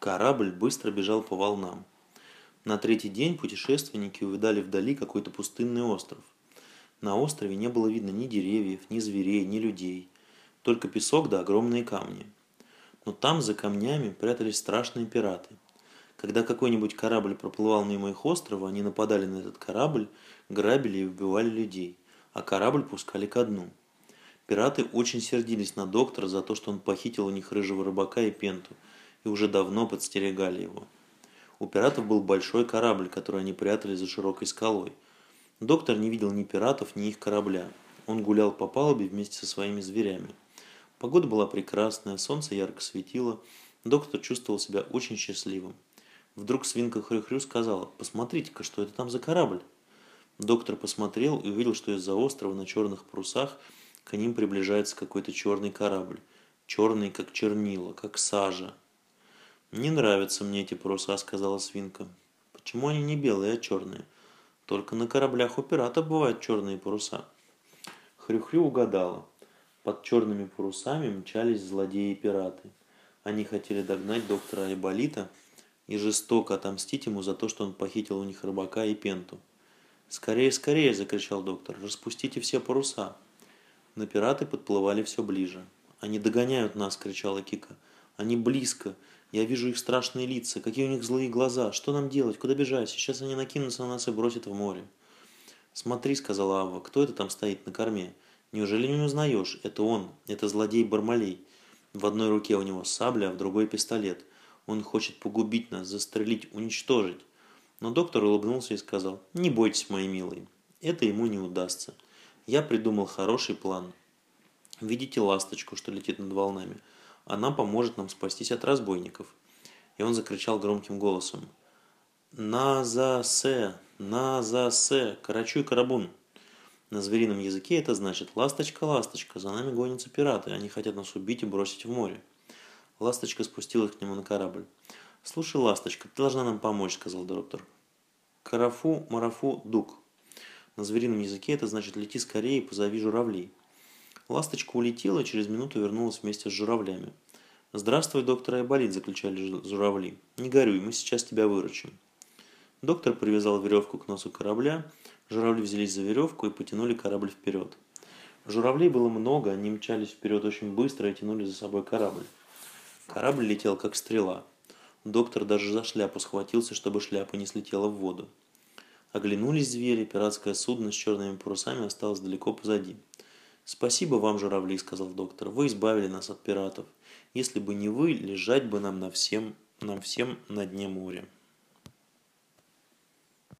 Корабль быстро бежал по волнам. На третий день путешественники увидали вдали какой-то пустынный остров. На острове не было видно ни деревьев, ни зверей, ни людей, только песок да огромные камни. Но там, за камнями, прятались страшные пираты. Когда какой-нибудь корабль проплывал мимо их острова, они нападали на этот корабль, грабили и убивали людей, а корабль пускали ко дну. Пираты очень сердились на доктора за то, что он похитил у них рыжего рыбака и пенту, и уже давно подстерегали его. У пиратов был большой корабль, который они прятали за широкой скалой. Доктор не видел ни пиратов, ни их корабля. Он гулял по палубе вместе со своими зверями. Погода была прекрасная, солнце ярко светило. Доктор чувствовал себя очень счастливым. Вдруг свинка Хрю-Хрю сказала, «Посмотрите-ка, что это там за корабль?» Доктор посмотрел и увидел, что из-за острова на черных парусах к ним приближается какой-то черный корабль. Черный, как чернила, как сажа. «Не нравятся мне эти паруса», — сказала свинка. «Почему они не белые, а черные? Только на кораблях у пиратов бывают черные паруса». Хрю-Хрю угадала. Под черными парусами мчались злодеи и пираты. Они хотели догнать доктора Айболита и жестоко отомстить ему за то, что он похитил у них рыбака и пенту. «Скорее, скорее!» – закричал доктор. «Распустите все паруса!» Но пираты подплывали все ближе. «Они догоняют нас!» – кричала Кика. «Они близко! Я вижу их страшные лица! Какие у них злые глаза! Что нам делать? Куда бежать? Сейчас они накинутся на нас и бросят в море!» «Смотри!» – сказала Ава. «Кто это там стоит на корме?» Неужели не узнаешь? Это он, это злодей Бармалей. В одной руке у него сабля, а в другой пистолет. Он хочет погубить нас, застрелить, уничтожить. Но доктор улыбнулся и сказал, не бойтесь, мои милые, это ему не удастся. Я придумал хороший план. Видите ласточку, что летит над волнами? Она поможет нам спастись от разбойников. И он закричал громким голосом. «На-за-се! На-за-се! Карачуй карабун!» На зверином языке это значит «Ласточка, ласточка, за нами гонятся пираты, они хотят нас убить и бросить в море». Ласточка спустилась к нему на корабль. «Слушай, ласточка, ты должна нам помочь», — сказал доктор. «Карафу, марафу, дук». На зверином языке это значит «Лети скорее и позови журавлей». Ласточка улетела через минуту вернулась вместе с журавлями. «Здравствуй, доктор Айболит», — заключали журавли. «Не горюй, мы сейчас тебя выручим». Доктор привязал веревку к носу корабля, Журавли взялись за веревку и потянули корабль вперед. Журавлей было много, они мчались вперед очень быстро и тянули за собой корабль. Корабль летел как стрела. Доктор даже за шляпу схватился, чтобы шляпа не слетела в воду. Оглянулись звери, пиратское судно с черными парусами осталось далеко позади. «Спасибо вам, журавли», — сказал доктор, — «вы избавили нас от пиратов. Если бы не вы, лежать бы нам на всем, нам всем на дне моря».